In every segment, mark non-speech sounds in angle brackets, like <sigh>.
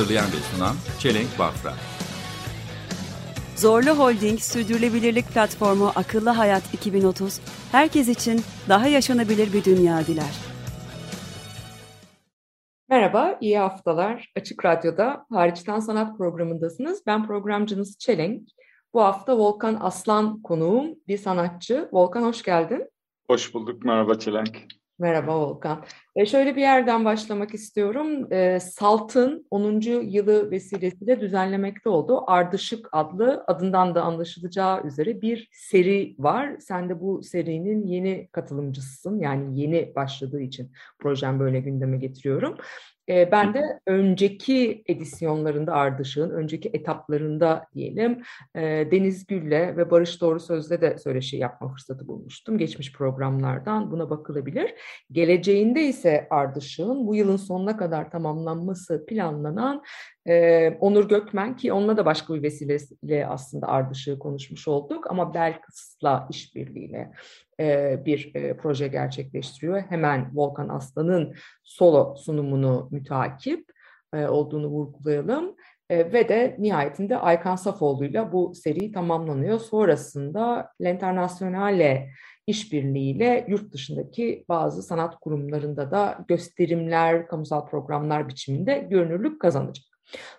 Hazırlayan ve sunan Çelenk Bafra. Zorlu Holding Sürdürülebilirlik Platformu Akıllı Hayat 2030, herkes için daha yaşanabilir bir dünya diler. Merhaba, iyi haftalar. Açık Radyo'da Hariçten Sanat programındasınız. Ben programcınız Çelenk. Bu hafta Volkan Aslan konuğum, bir sanatçı. Volkan hoş geldin. Hoş bulduk. Merhaba Çelenk. Merhaba Volkan. E şöyle bir yerden başlamak istiyorum. E, Salt'ın 10. yılı vesilesiyle düzenlemekte olduğu Ardışık adlı adından da anlaşılacağı üzere bir seri var. Sen de bu serinin yeni katılımcısısın. Yani yeni başladığı için projem böyle gündeme getiriyorum. E, ben de önceki edisyonlarında Ardışık'ın, önceki etaplarında diyelim e, Deniz Gül'le ve Barış Doğru Söz'le de söyleşi yapma fırsatı bulmuştum. Geçmiş programlardan buna bakılabilir. Geleceğinde ise Ardışık'ın bu yılın sonuna kadar tamamlanması planlanan e, Onur Gökmen ki onunla da başka bir vesileyle aslında Ardışık'ı konuşmuş olduk ama Belkıs'la işbirliğiyle e, bir e, proje gerçekleştiriyor. Hemen Volkan Aslan'ın solo sunumunu mütakip e, olduğunu vurgulayalım. E, ve de nihayetinde Aykan Safoğlu'yla bu seri tamamlanıyor. Sonrasında L'Internationale işbirliğiyle yurt dışındaki bazı sanat kurumlarında da gösterimler, kamusal programlar biçiminde görünürlük kazanacak.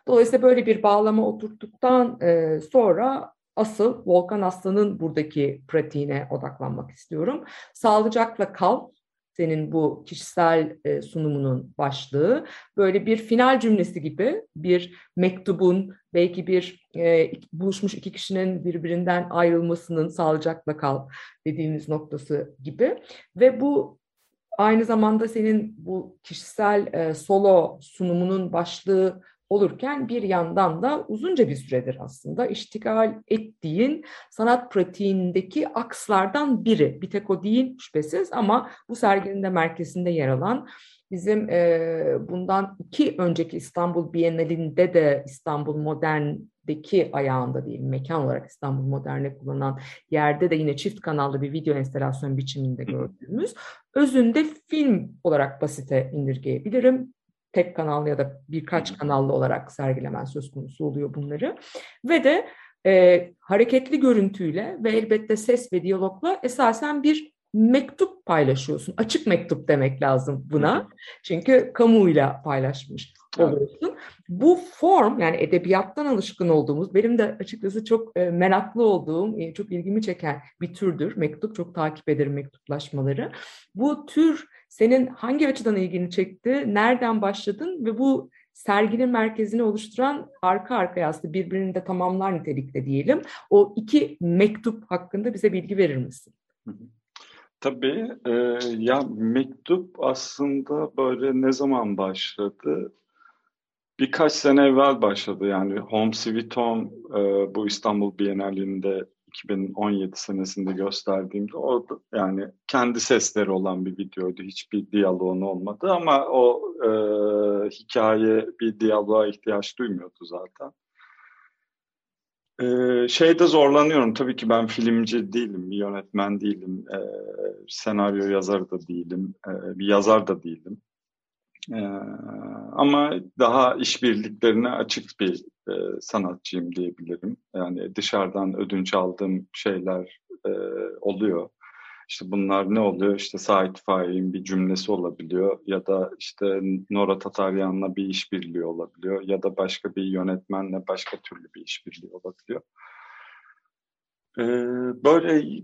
Dolayısıyla böyle bir bağlama oturttuktan e, sonra asıl Volkan Aslan'ın buradaki pratiğine odaklanmak istiyorum. Sağlıcakla kal senin bu kişisel e, sunumunun başlığı böyle bir final cümlesi gibi bir mektubun belki bir e, buluşmuş iki kişinin birbirinden ayrılmasının sağlıcakla kal dediğimiz noktası gibi ve bu aynı zamanda senin bu kişisel solo sunumunun başlığı olurken bir yandan da uzunca bir süredir aslında iştigal ettiğin sanat pratiğindeki akslardan biri. Bir tek o değil şüphesiz ama bu serginin de merkezinde yer alan bizim e, bundan iki önceki İstanbul Bienalinde de İstanbul Modern'deki ayağında değil mekan olarak İstanbul Modern'e kullanılan yerde de yine çift kanallı bir video enstelasyon biçiminde gördüğümüz özünde film olarak basite indirgeyebilirim tek kanallı ya da birkaç kanallı olarak sergilemen söz konusu oluyor bunları. Ve de e, hareketli görüntüyle ve elbette ses ve diyalogla esasen bir mektup paylaşıyorsun. Açık mektup demek lazım buna. Çünkü kamuyla paylaşmış oluyorsun. Bu form yani edebiyattan alışkın olduğumuz, benim de açıkçası çok e, meraklı olduğum, e, çok ilgimi çeken bir türdür. Mektup, çok takip ederim mektuplaşmaları. Bu tür senin hangi açıdan ilgini çekti, nereden başladın ve bu serginin merkezini oluşturan arka arkaya aslında birbirini de tamamlar nitelikte diyelim. O iki mektup hakkında bize bilgi verir misin? Tabii. E, ya mektup aslında böyle ne zaman başladı? Birkaç sene evvel başladı. Yani Home Sweet Home e, bu İstanbul Bienalinde 2017 senesinde gösterdiğimde o yani kendi sesleri olan bir videoydu. Hiçbir diyaloğun olmadı ama o e, hikaye bir diyaloğa ihtiyaç duymuyordu zaten. Ee, şeyde zorlanıyorum. Tabii ki ben filmci değilim, bir yönetmen değilim, e, senaryo yazarı da değilim, e, bir yazar da değilim. E, ama daha işbirliklerine açık bir e, sanatçıyım diyebilirim. Yani dışarıdan ödünç aldığım şeyler e, oluyor. İşte bunlar ne oluyor? İşte Sait Faik'in bir cümlesi olabiliyor ya da işte Nora Tataryan'la bir işbirliği olabiliyor ya da başka bir yönetmenle başka türlü bir işbirliği olabiliyor. Ee, böyle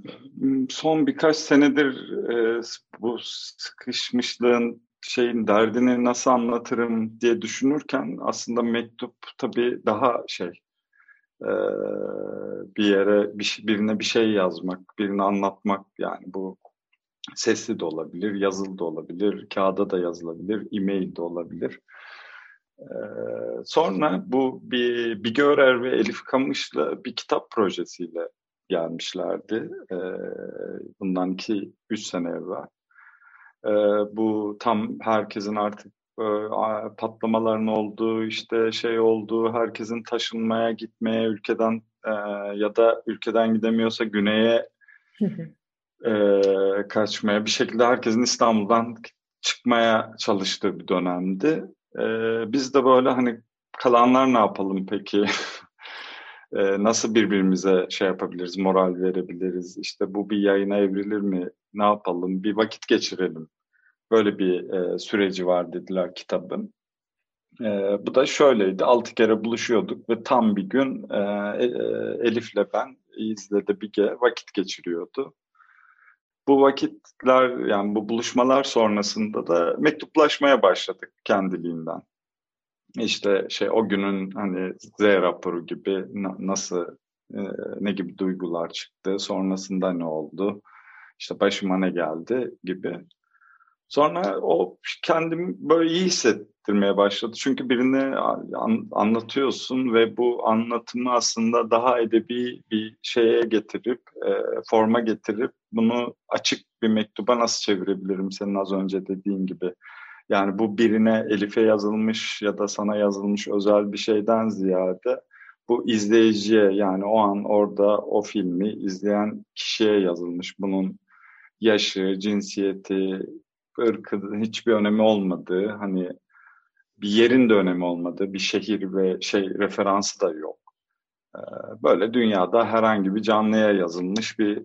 son birkaç senedir e, bu sıkışmışlığın şeyin derdini nasıl anlatırım diye düşünürken aslında mektup tabii daha şey e, bir yere bir, birine bir şey yazmak, birine anlatmak yani bu sesli de olabilir, yazılı da olabilir, kağıda da yazılabilir, e-mail de olabilir. Ee, sonra bu bir Bige Örer ve Elif Kamış'la bir kitap projesiyle gelmişlerdi. Ee, bundan iki, üç sene evvel. Ee, bu tam herkesin artık e, patlamaların olduğu, işte şey olduğu, herkesin taşınmaya, gitmeye, ülkeden e, ya da ülkeden gidemiyorsa güneye e, kaçmaya, bir şekilde herkesin İstanbul'dan çıkmaya çalıştığı bir dönemdi. E, biz de böyle hani kalanlar ne yapalım peki? <laughs> e, nasıl birbirimize şey yapabiliriz, moral verebiliriz? İşte bu bir yayına evrilir mi? Ne yapalım? Bir vakit geçirelim. Böyle bir e, süreci var dediler kitabın. E, bu da şöyleydi. Altı kere buluşuyorduk ve tam bir gün e, e, Elif'le ben İzle'de bir vakit geçiriyordu. Bu vakitler yani bu buluşmalar sonrasında da mektuplaşmaya başladık kendiliğinden. İşte şey o günün hani Z raporu gibi nasıl e, ne gibi duygular çıktı, sonrasında ne oldu, işte başıma ne geldi gibi. Sonra o kendimi böyle iyi hissettirmeye başladı. Çünkü birini an, anlatıyorsun ve bu anlatımı aslında daha edebi bir şeye getirip, e, forma getirip bunu açık bir mektuba nasıl çevirebilirim senin az önce dediğin gibi. Yani bu birine Elif'e yazılmış ya da sana yazılmış özel bir şeyden ziyade bu izleyiciye yani o an orada o filmi izleyen kişiye yazılmış. Bunun yaşı, cinsiyeti, ırkı hiçbir önemi olmadığı, hani bir yerin de önemi olmadığı, bir şehir ve şey referansı da yok. Ee, böyle dünyada herhangi bir canlıya yazılmış bir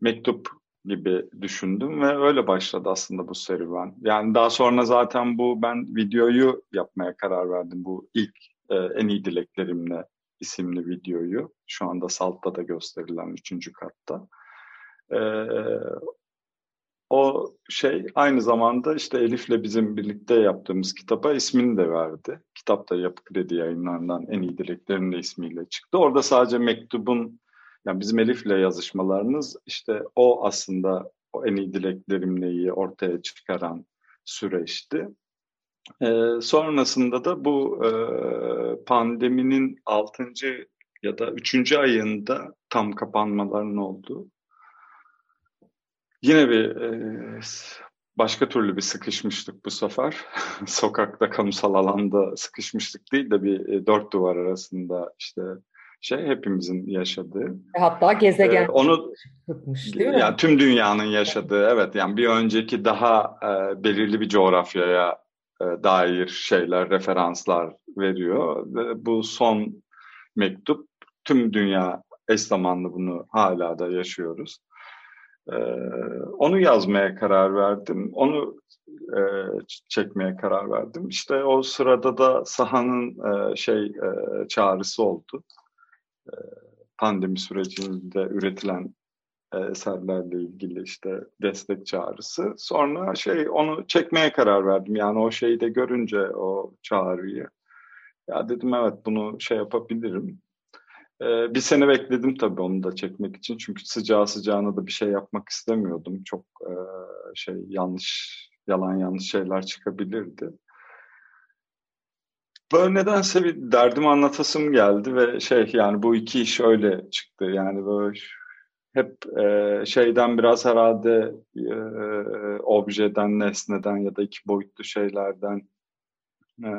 mektup gibi düşündüm ve öyle başladı aslında bu serüven. Yani daha sonra zaten bu ben videoyu yapmaya karar verdim. Bu ilk e, en iyi dileklerimle isimli videoyu. Şu anda Salt'ta da gösterilen üçüncü katta. E, o şey aynı zamanda işte Elif'le bizim birlikte yaptığımız kitaba ismini de verdi. Kitap da Yapı Kredi yayınlarından en iyi dileklerin de ismiyle çıktı. Orada sadece mektubun yani bizim Elif'le yazışmalarımız işte o aslında o en iyi dileklerimleyi ortaya çıkaran süreçti. Ee, sonrasında da bu e, pandeminin 6. ya da 3. ayında tam kapanmaların olduğu Yine bir e, başka türlü bir sıkışmıştık bu sefer. <laughs> Sokakta, kamusal alanda sıkışmıştık değil de bir e, dört duvar arasında işte şey hepimizin yaşadığı. Hatta gezegen ee, onu tutmuş değil mi? Yani tüm dünyanın yaşadığı evet yani bir önceki daha e, belirli bir coğrafyaya e, dair şeyler, referanslar veriyor. Ve bu son mektup tüm dünya eş zamanlı bunu hala da yaşıyoruz. Ee, onu yazmaya karar verdim. Onu e, çekmeye karar verdim. İşte o sırada da sahanın e, şey e, çağrısı oldu. E, pandemi sürecinde üretilen e, eserlerle ilgili işte destek çağrısı. Sonra şey onu çekmeye karar verdim. Yani o şeyi de görünce o çağrıyı. Ya dedim evet bunu şey yapabilirim. Ee, bir sene bekledim tabii onu da çekmek için. Çünkü sıcağı sıcağına da bir şey yapmak istemiyordum. Çok e, şey yanlış, yalan yanlış şeyler çıkabilirdi. Böyle nedense bir derdimi anlatasım geldi ve şey yani bu iki iş öyle çıktı. Yani böyle hep e, şeyden biraz herhalde e, objeden, nesneden ya da iki boyutlu şeylerden e,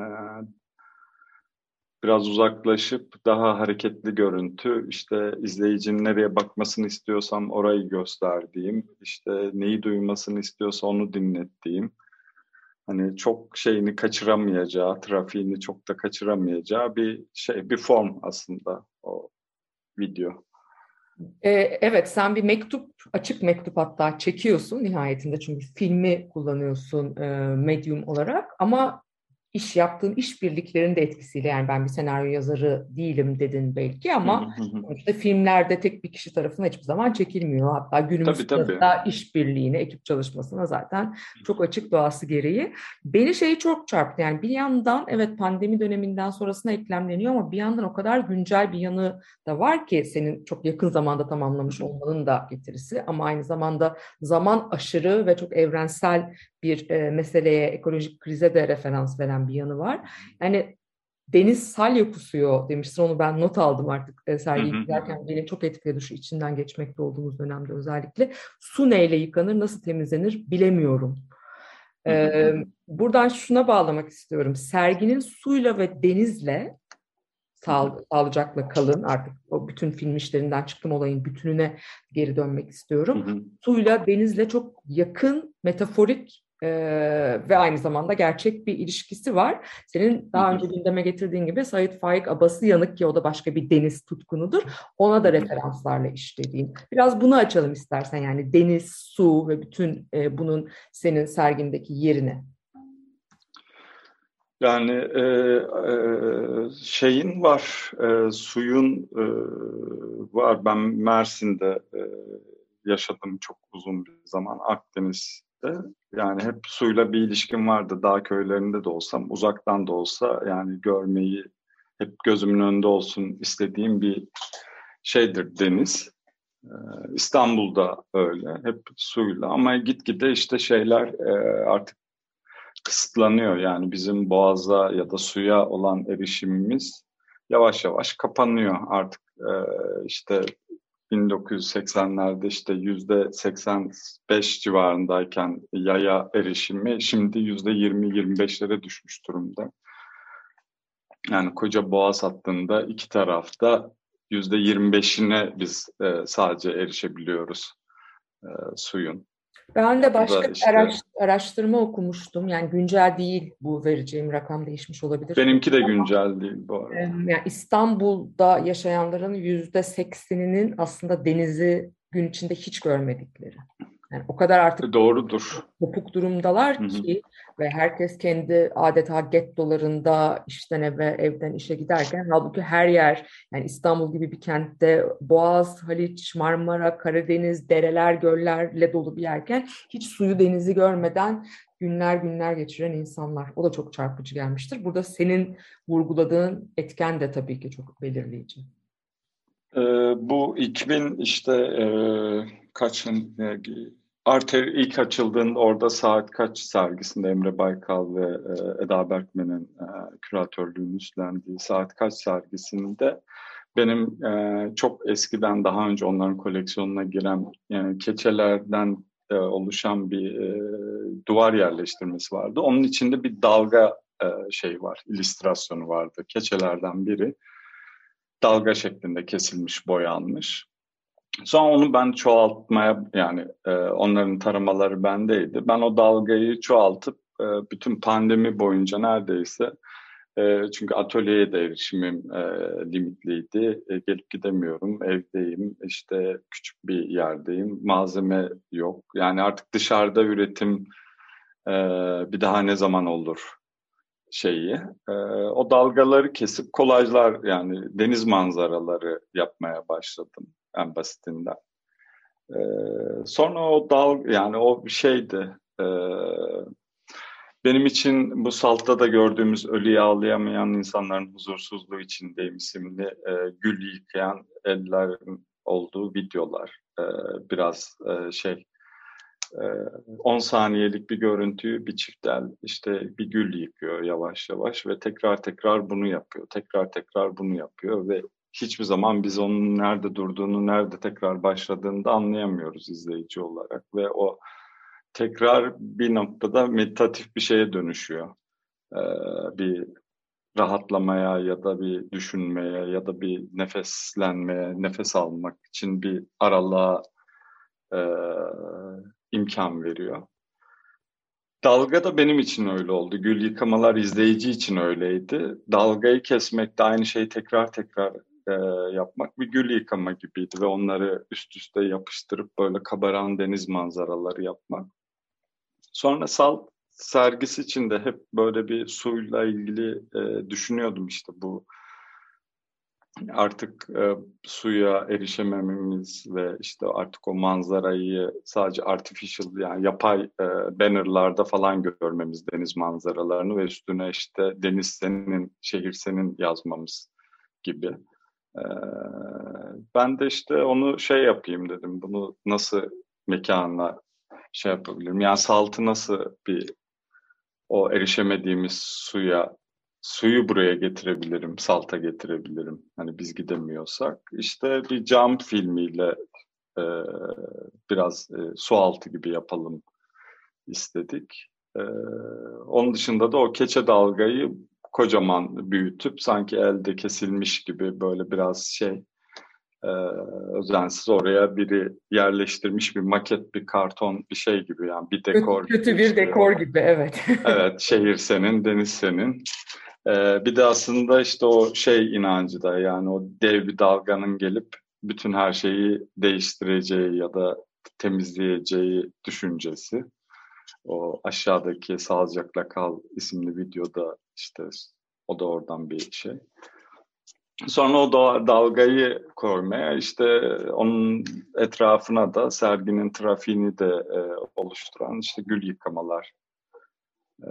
biraz uzaklaşıp daha hareketli görüntü, işte izleyicinin nereye bakmasını istiyorsam orayı gösterdiğim, işte neyi duymasını istiyorsa onu dinlettiğim, hani çok şeyini kaçıramayacağı, trafiğini çok da kaçıramayacağı bir şey, bir form aslında o video. Ee, evet, sen bir mektup, açık mektup hatta çekiyorsun nihayetinde çünkü filmi kullanıyorsun e, medium olarak ama iş yaptığın işbirliklerinin de etkisiyle yani ben bir senaryo yazarı değilim dedin belki ama sonuçta filmlerde tek bir kişi tarafından hiçbir zaman çekilmiyor. Hatta günümüzde tabii, tabii. işbirliğine, ekip çalışmasına zaten çok açık doğası gereği. Beni şey çok çarptı yani bir yandan evet pandemi döneminden sonrasına eklemleniyor ama bir yandan o kadar güncel bir yanı da var ki senin çok yakın zamanda tamamlamış olmanın da getirisi ama aynı zamanda zaman aşırı ve çok evrensel bir e, meseleye, ekolojik krize de referans veren bir yanı var. Yani deniz salya kusuyor demişsin. Onu ben not aldım artık e, sergiyi Hı hı. izlerken. Beni çok etkiledi şu içinden geçmekte olduğumuz dönemde özellikle. Su neyle yıkanır, nasıl temizlenir bilemiyorum. Ee, buradan şuna bağlamak istiyorum. Serginin suyla ve denizle sağ, sağlıcakla kalın artık o bütün film işlerinden çıktım olayın bütününe geri dönmek istiyorum. Hı hı. Suyla denizle çok yakın metaforik e, ve aynı zamanda gerçek bir ilişkisi var. Senin daha önce gündeme getirdiğin gibi Said Faik Abası Yanık ki o da başka bir deniz tutkunudur. Ona da referanslarla işlediğin. Biraz bunu açalım istersen yani deniz, su ve bütün e, bunun senin sergindeki yerine. Yani e, e, şeyin var, e, suyun e, var. Ben Mersin'de e, yaşadım çok uzun bir zaman Akdeniz'de. Yani hep suyla bir ilişkim vardı. Dağ köylerinde de olsam, uzaktan da olsa yani görmeyi hep gözümün önünde olsun istediğim bir şeydir deniz. Ee, İstanbul'da öyle, hep suyla ama gitgide işte şeyler e, artık kısıtlanıyor. Yani bizim boğaza ya da suya olan erişimimiz yavaş yavaş kapanıyor artık. e, işte 1980'lerde işte yüzde 85 civarındayken yaya erişimi şimdi yüzde 20-25'lere düşmüş durumda. Yani koca boğaz hattında iki tarafta yüzde 25'ine biz e, sadece erişebiliyoruz e, suyun. Ben de başka bir işte- araş- araştırma okumuştum. Yani güncel değil bu vereceğim rakam değişmiş olabilir. Benimki de güncel değil bu arada. Yani İstanbul'da yaşayanların yüzde sekseninin aslında denizi gün içinde hiç görmedikleri. Yani o kadar artık Doğrudur. kopuk durumdalar Hı hı. ki ve herkes kendi adeta gettolarında işten eve, evden işe giderken halbuki her yer yani İstanbul gibi bir kentte Boğaz, Haliç, Marmara, Karadeniz, dereler, göllerle dolu bir yerken hiç suyu denizi görmeden günler günler geçiren insanlar. O da çok çarpıcı gelmiştir. Burada senin vurguladığın etken de tabii ki çok belirleyici. Ee, bu 2000 işte e, kaçın e, Arter ilk açıldığında orada saat kaç sergisinde Emre Baykal ve e, Eda Berkmen'in e, küratörlüğünü üstlendiği saat kaç sergisinde benim e, çok eskiden daha önce onların koleksiyonuna giren yani keçelerden e, oluşan bir e, duvar yerleştirmesi vardı. Onun içinde bir dalga e, şey var, illüstrasyonu vardı. Keçelerden biri dalga şeklinde kesilmiş, boyanmış. Sonra onu ben çoğaltmaya yani e, onların taramaları bendeydi. Ben o dalgayı çoğaltıp e, bütün pandemi boyunca neredeyse e, çünkü atölyeye de erişimim e, limitliydi. E, gelip gidemiyorum, evdeyim, işte küçük bir yerdeyim, malzeme yok. Yani artık dışarıda üretim e, bir daha ne zaman olur şeyi. E, o dalgaları kesip kolajlar yani deniz manzaraları yapmaya başladım en basitinden. Ee, sonra o dal yani o bir şeydi. Ee, benim için bu saltta da gördüğümüz ölüyü ağlayamayan insanların huzursuzluğu içindeyim isimli e, gül yıkayan ellerin olduğu videolar. Ee, biraz e, şey e, 10 saniyelik bir görüntüyü bir çiftel işte bir gül yıkıyor yavaş yavaş ve tekrar tekrar bunu yapıyor. Tekrar tekrar bunu yapıyor ve hiçbir zaman biz onun nerede durduğunu, nerede tekrar başladığını da anlayamıyoruz izleyici olarak ve o tekrar bir noktada meditatif bir şeye dönüşüyor. Ee, bir rahatlamaya ya da bir düşünmeye ya da bir nefeslenmeye, nefes almak için bir aralığa e, imkan veriyor. Dalga da benim için öyle oldu. Gül yıkamalar izleyici için öyleydi. Dalgayı kesmek de aynı şeyi tekrar tekrar e, yapmak bir gül yıkama gibiydi ve onları üst üste yapıştırıp böyle kabaran deniz manzaraları yapmak. Sonra sal sergisi için de hep böyle bir suyla ilgili e, düşünüyordum işte bu artık e, suya erişemememiz ve işte artık o manzarayı sadece artificial yani yapay e, bannerlarda falan görmemiz deniz manzaralarını ve üstüne işte deniz senin, şehir senin yazmamız gibi. E, ben de işte onu şey yapayım dedim. Bunu nasıl mekana şey yapabilirim. Yani saltı nasıl bir o erişemediğimiz suya suyu buraya getirebilirim, salta getirebilirim. Hani biz gidemiyorsak işte bir cam filmiyle e, biraz e, su altı gibi yapalım istedik. E, onun dışında da o keçe dalgayı kocaman büyütüp sanki elde kesilmiş gibi böyle biraz şey e, özensiz oraya biri yerleştirmiş bir maket, bir karton, bir şey gibi yani bir dekor. Kötü, kötü bir işte. dekor gibi evet. Evet, <laughs> şehir senin, deniz senin. Ee, bir de aslında işte o şey inancı da yani o dev bir dalganın gelip bütün her şeyi değiştireceği ya da temizleyeceği düşüncesi. O aşağıdaki Sağlıcakla Kal isimli videoda işte o da oradan bir şey. Sonra o da dalgayı koymaya işte onun etrafına da serginin trafiğini de e, oluşturan işte gül yıkamalar. E,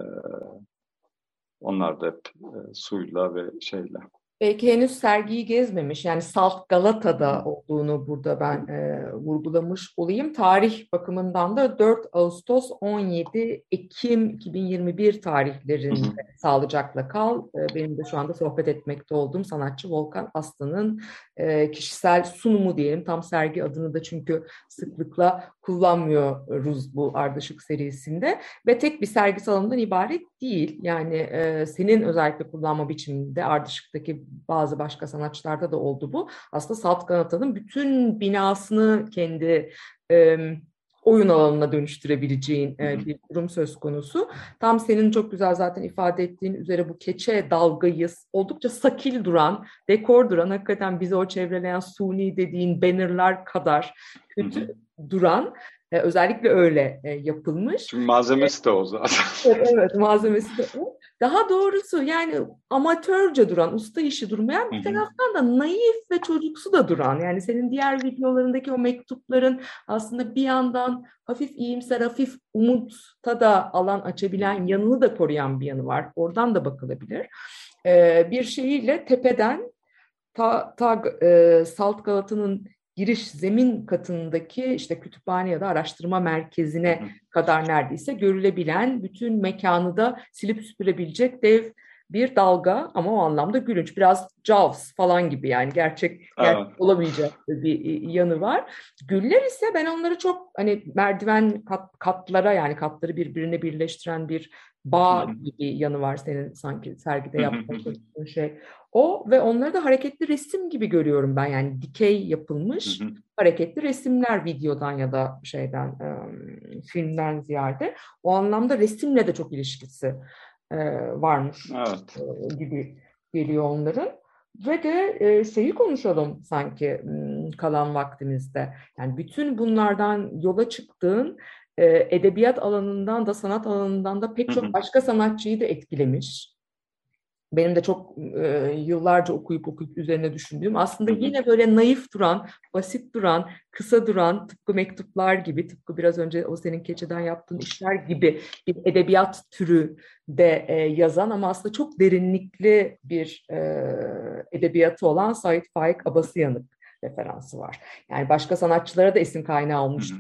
onlar da hep e, suyla ve şeyle. Belki henüz sergiyi gezmemiş. Yani Salt Galata'da olduğunu burada ben e, vurgulamış olayım. Tarih bakımından da 4 Ağustos 17 Ekim 2021 tarihlerinde sağlıcakla kal. E, benim de şu anda sohbet etmekte olduğum sanatçı Volkan Aslan'ın e, kişisel sunumu diyelim. Tam sergi adını da çünkü sıklıkla kullanmıyoruz bu Ardışık serisinde. Ve tek bir sergi salonundan ibaret değil. Yani e, senin özellikle kullanma biçiminde Ardışık'taki bazı başka sanatçılarda da oldu bu. Aslında Salt Galata'nın bütün binasını kendi e, oyun alanına dönüştürebileceğin e, bir durum söz konusu. Tam senin çok güzel zaten ifade ettiğin üzere bu keçe dalgayı oldukça sakil duran, dekor duran, hakikaten bizi o çevreleyen suni dediğin bannerlar kadar kötü duran e, özellikle öyle e, yapılmış. Çünkü malzemesi de o zaten. Evet, evet malzemesi de o. Daha doğrusu yani amatörce duran, usta işi durmayan bir taraftan da naif ve çocuksu da duran. Yani senin diğer videolarındaki o mektupların aslında bir yandan hafif iyimser, hafif umutta da alan açabilen yanını da koruyan bir yanı var. Oradan da bakılabilir. Ee, bir şeyiyle tepeden ta, ta e, Salt Galata'nın giriş zemin katındaki işte kütüphane ya da araştırma merkezine kadar neredeyse görülebilen bütün mekanı da silip süpürebilecek dev bir dalga ama o anlamda gülünç. Biraz Jaws falan gibi yani gerçek, gerçek Evet. olamayacak bir yanı var. Güller ise ben onları çok hani merdiven kat, katlara yani katları birbirine birleştiren bir bağ gibi yanı var senin sanki sergide yapmaya çalıştığın şey. O ve onları da hareketli resim gibi görüyorum ben yani dikey yapılmış hareketli resimler videodan ya da şeyden e, filmden ziyade o anlamda resimle de çok ilişkisi e, varmış Evet. e, gibi geliyor onların. Ve de e, şeyi konuşalım sanki kalan vaktimizde. Yani bütün bunlardan yola çıktığın e, edebiyat alanından da sanat alanından da pek çok başka sanatçıyı da etkilemiş. Benim de çok e, yıllarca okuyup okuyup üzerine düşündüğüm aslında yine böyle naif duran, basit duran, kısa duran tıpkı mektuplar gibi, tıpkı biraz önce o senin keçeden yaptığın işler gibi bir edebiyat türü de e, yazan ama aslında çok derinlikli bir e, edebiyatı olan Sait Faik Abasıyanık referansı var. Yani başka sanatçılara da isim kaynağı olmuş.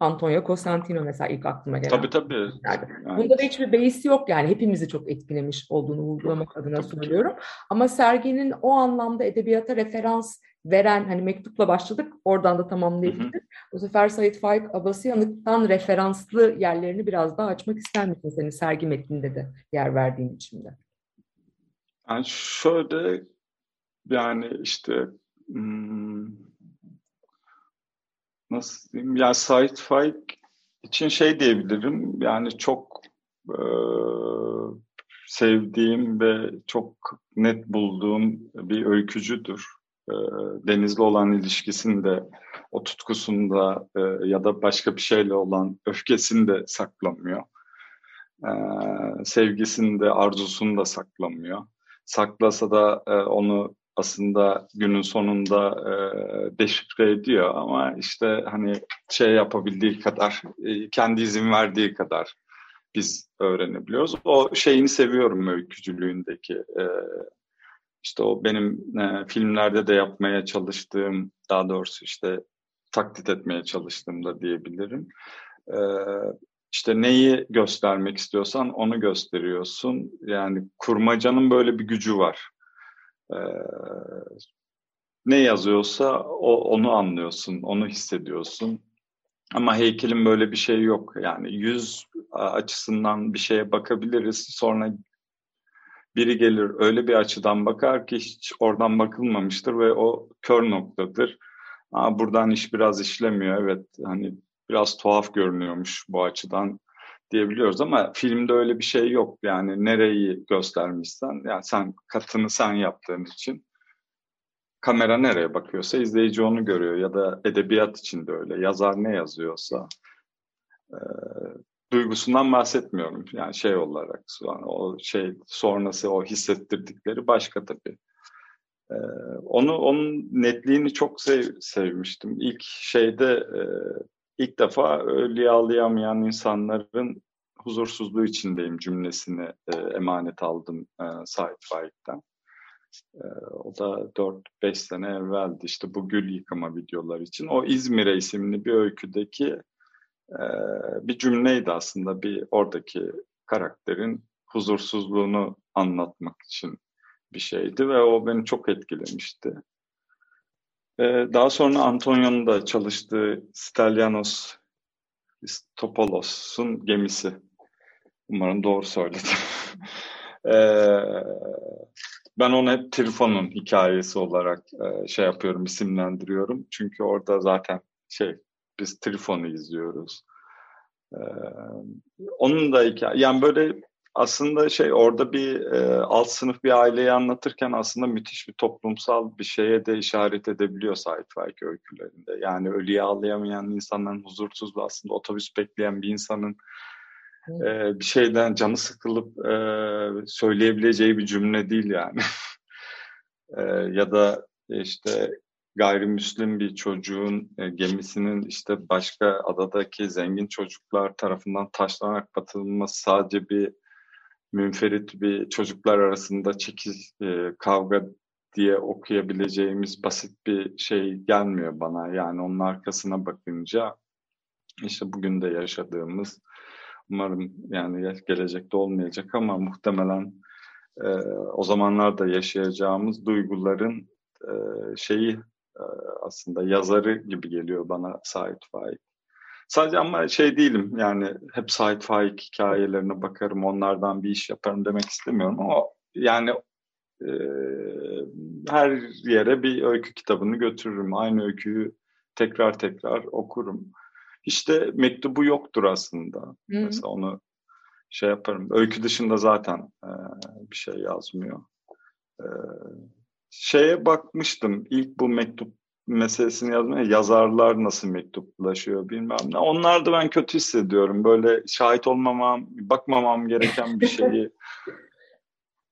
Antonio Cosentino mesela ilk aklıma gelen. Tabii tabii. Yani Bunda da hiçbir beis yok yani hepimizi çok etkilemiş olduğunu vurgulamak adına Tabii ki. söylüyorum. Ama serginin o anlamda edebiyata referans veren hani mektupla başladık oradan da tamamlayabiliriz. Bu sefer Sait Faik Abasıyanık'tan referanslı yerlerini biraz daha açmak ister misin senin sergi metninde de yer verdiğin biçimde? Yani şöyle yani işte nasıl diyeyim? Yani Sait Faik için şey diyebilirim. Yani çok e, sevdiğim ve çok net bulduğum bir öykücüdür. E, Deniz'le olan ilişkisinde, o tutkusunda e, ya da başka bir şeyle olan öfkesini de saklamıyor. E, sevgisini de, arzusunu da saklamıyor. Saklasa da e, onu aslında günün sonunda e, deşifre ediyor ama işte hani şey yapabildiği kadar, e, kendi izin verdiği kadar biz öğrenebiliyoruz. O şeyini seviyorum öykücülüğündeki. E, işte o benim e, filmlerde de yapmaya çalıştığım, daha doğrusu işte taklit etmeye çalıştığım da diyebilirim. e, işte neyi göstermek istiyorsan onu gösteriyorsun. Yani kurmacanın böyle bir gücü var. E, ne yazıyorsa o, onu anlıyorsun, onu hissediyorsun. Ama heykelin böyle bir şey yok. Yani yüz açısından bir şeye bakabiliriz. Sonra biri gelir öyle bir açıdan bakar ki hiç oradan bakılmamıştır ve o kör noktadır. Aa, buradan iş biraz işlemiyor. Evet hani biraz tuhaf görünüyormuş bu açıdan diyebiliyoruz ama filmde öyle bir şey yok. Yani nereyi göstermişsen yani sen katını sen yaptığın için kamera nereye bakıyorsa izleyici onu görüyor ya da edebiyat için de öyle. Yazar ne yazıyorsa e, duygusundan bahsetmiyorum. Yani şey olarak o şey sonrası o hissettirdikleri başka tabii. Ee, onu onun netliğini çok sev, sevmiştim. İlk şeyde e, ilk defa ölüyalayamayan insanların huzursuzluğu içindeyim cümlesini e, emanet aldım e, Said Faik'ten. E, o da 4-5 sene evveldi işte bu gül yıkama videolar için. O İzmir'e isimli bir öyküdeki e, bir cümleydi aslında bir oradaki karakterin huzursuzluğunu anlatmak için bir şeydi ve o beni çok etkilemişti. Ee, daha sonra Antonio'nun da çalıştığı Stellianos Topolos'un gemisi. Umarım doğru söyledim. <laughs> ee, ben onu hep Trifon'un hikayesi olarak e, şey yapıyorum, isimlendiriyorum. Çünkü orada zaten şey, biz Trifon'u izliyoruz. Ee, onun da hikaye, yani böyle aslında şey orada bir e, alt sınıf bir aileyi anlatırken aslında müthiş bir toplumsal bir şeye de işaret edebiliyor Sait Faik öykülerinde. Yani ölüye ağlayamayan insanların huzursuzluğu aslında otobüs bekleyen bir insanın e, bir şeyden canı sıkılıp e, söyleyebileceği bir cümle değil yani. <laughs> e, ya da işte gayrimüslim bir çocuğun e, gemisinin işte başka adadaki zengin çocuklar tarafından taşlanarak batırılması sadece bir münferit bir çocuklar arasında çekiz e, kavga diye okuyabileceğimiz basit bir şey gelmiyor bana. Yani onun arkasına bakınca işte bugün de yaşadığımız umarım yani gelecekte olmayacak ama muhtemelen e, o zamanlarda yaşayacağımız duyguların e, şeyi e, aslında yazarı gibi geliyor bana Sait Faik. Sadece ama şey değilim yani hep Sait Faik hikayelerine bakarım onlardan bir iş yaparım demek istemiyorum ama yani e, her yere bir öykü kitabını götürürüm. Aynı öyküyü tekrar tekrar okurum. İşte mektubu yoktur aslında. Hı. Mesela onu şey yaparım. Öykü dışında zaten e, bir şey yazmıyor. E, şeye bakmıştım. İlk bu mektup meselesini yazmaya yazarlar nasıl mektuplaşıyor bilmem ne. Onlar da ben kötü hissediyorum. Böyle şahit olmamam, bakmamam gereken bir <laughs> şeyi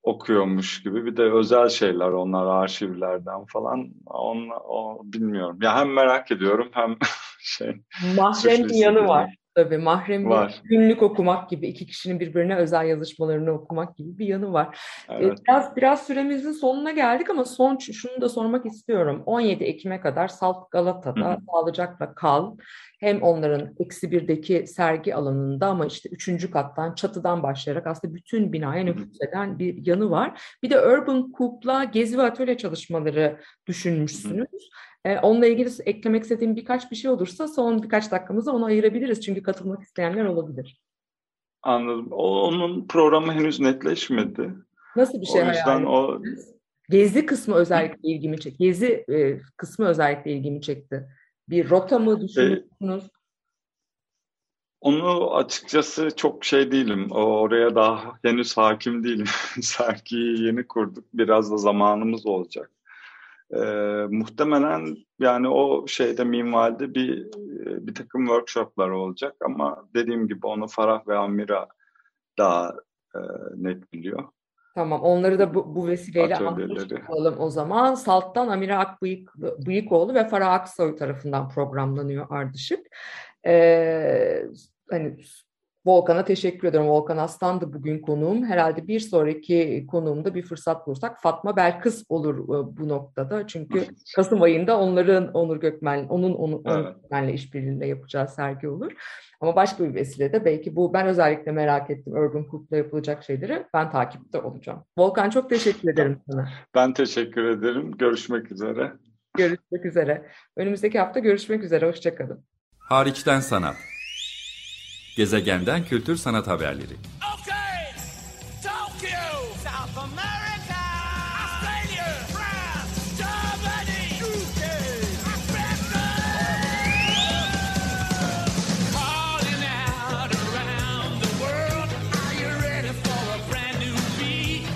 okuyormuş gibi. Bir de özel şeyler onlar arşivlerden falan. On, o, bilmiyorum. Ya hem merak ediyorum hem <laughs> şey. Mahrem bir yanı var. Tabii mahrem var. günlük okumak gibi iki kişinin birbirine özel yazışmalarını okumak gibi bir yanı var. Evet. Biraz biraz süremizin sonuna geldik ama son şunu da sormak istiyorum. 17 Ekim'e kadar Salt Galata'da Hı-hı. sağlıcakla kal. Hem onların eksi birdeki sergi alanında ama işte üçüncü kattan çatıdan başlayarak aslında bütün binaya nüfuz eden bir yanı var. Bir de Urban Coop'la gezi ve atölye çalışmaları düşünmüşsünüz. Hı-hı. E, onunla ilgili eklemek istediğim birkaç bir şey olursa son birkaç dakikamızı ona ayırabiliriz. Çünkü katılmak isteyenler olabilir. Anladım. O, onun programı henüz netleşmedi. Nasıl bir şey o yüzden o Gezi kısmı özellikle ilgimi çekti. Gezi e, kısmı özellikle ilgimi çekti. Bir rota mı düşünüyorsunuz? E, onu açıkçası çok şey değilim. Oraya daha henüz hakim değilim. <laughs> Sergiyi yeni kurduk. Biraz da zamanımız olacak. E, muhtemelen yani o şeyde minvalde bir bir takım workshoplar olacak ama dediğim gibi onu Farah ve Amira daha e, net biliyor. Tamam onları da bu, bu vesileyle anlatalım o zaman. Salt'tan Amira Akbıyık, Bıyıkoğlu ve Farah Aksoy tarafından programlanıyor Ardışık. Ee, hani Volkan'a teşekkür ederim. Volkan Aslan'dı bugün konuğum. Herhalde bir sonraki konuğumda bir fırsat bulursak Fatma Belkıs olur e, bu noktada. Çünkü Kasım ayında onların Onur Gökmen, onun Onur, Evet. Gökmen'le işbirliğiyle yapacağı sergi olur. Ama başka bir vesilede belki bu ben özellikle merak ettim Urban Cook'la yapılacak şeyleri ben takipte olacağım. Volkan çok teşekkür ederim sana. Ben teşekkür ederim. Görüşmek üzere. Görüşmek üzere. Önümüzdeki hafta görüşmek üzere. Hoşçakalın. Hariçten sanat. Gezegenden kültür sanat haberleri. Okay, Tokyo, South America, Australia, France, Germany, UK, Africa. Calling out around the world, are you ready for a brand new beat?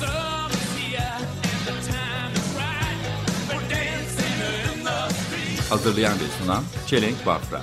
Summer's here and the time is right. We're dancing in the street. Hazırlayan ve sunan Çelenk Bafra.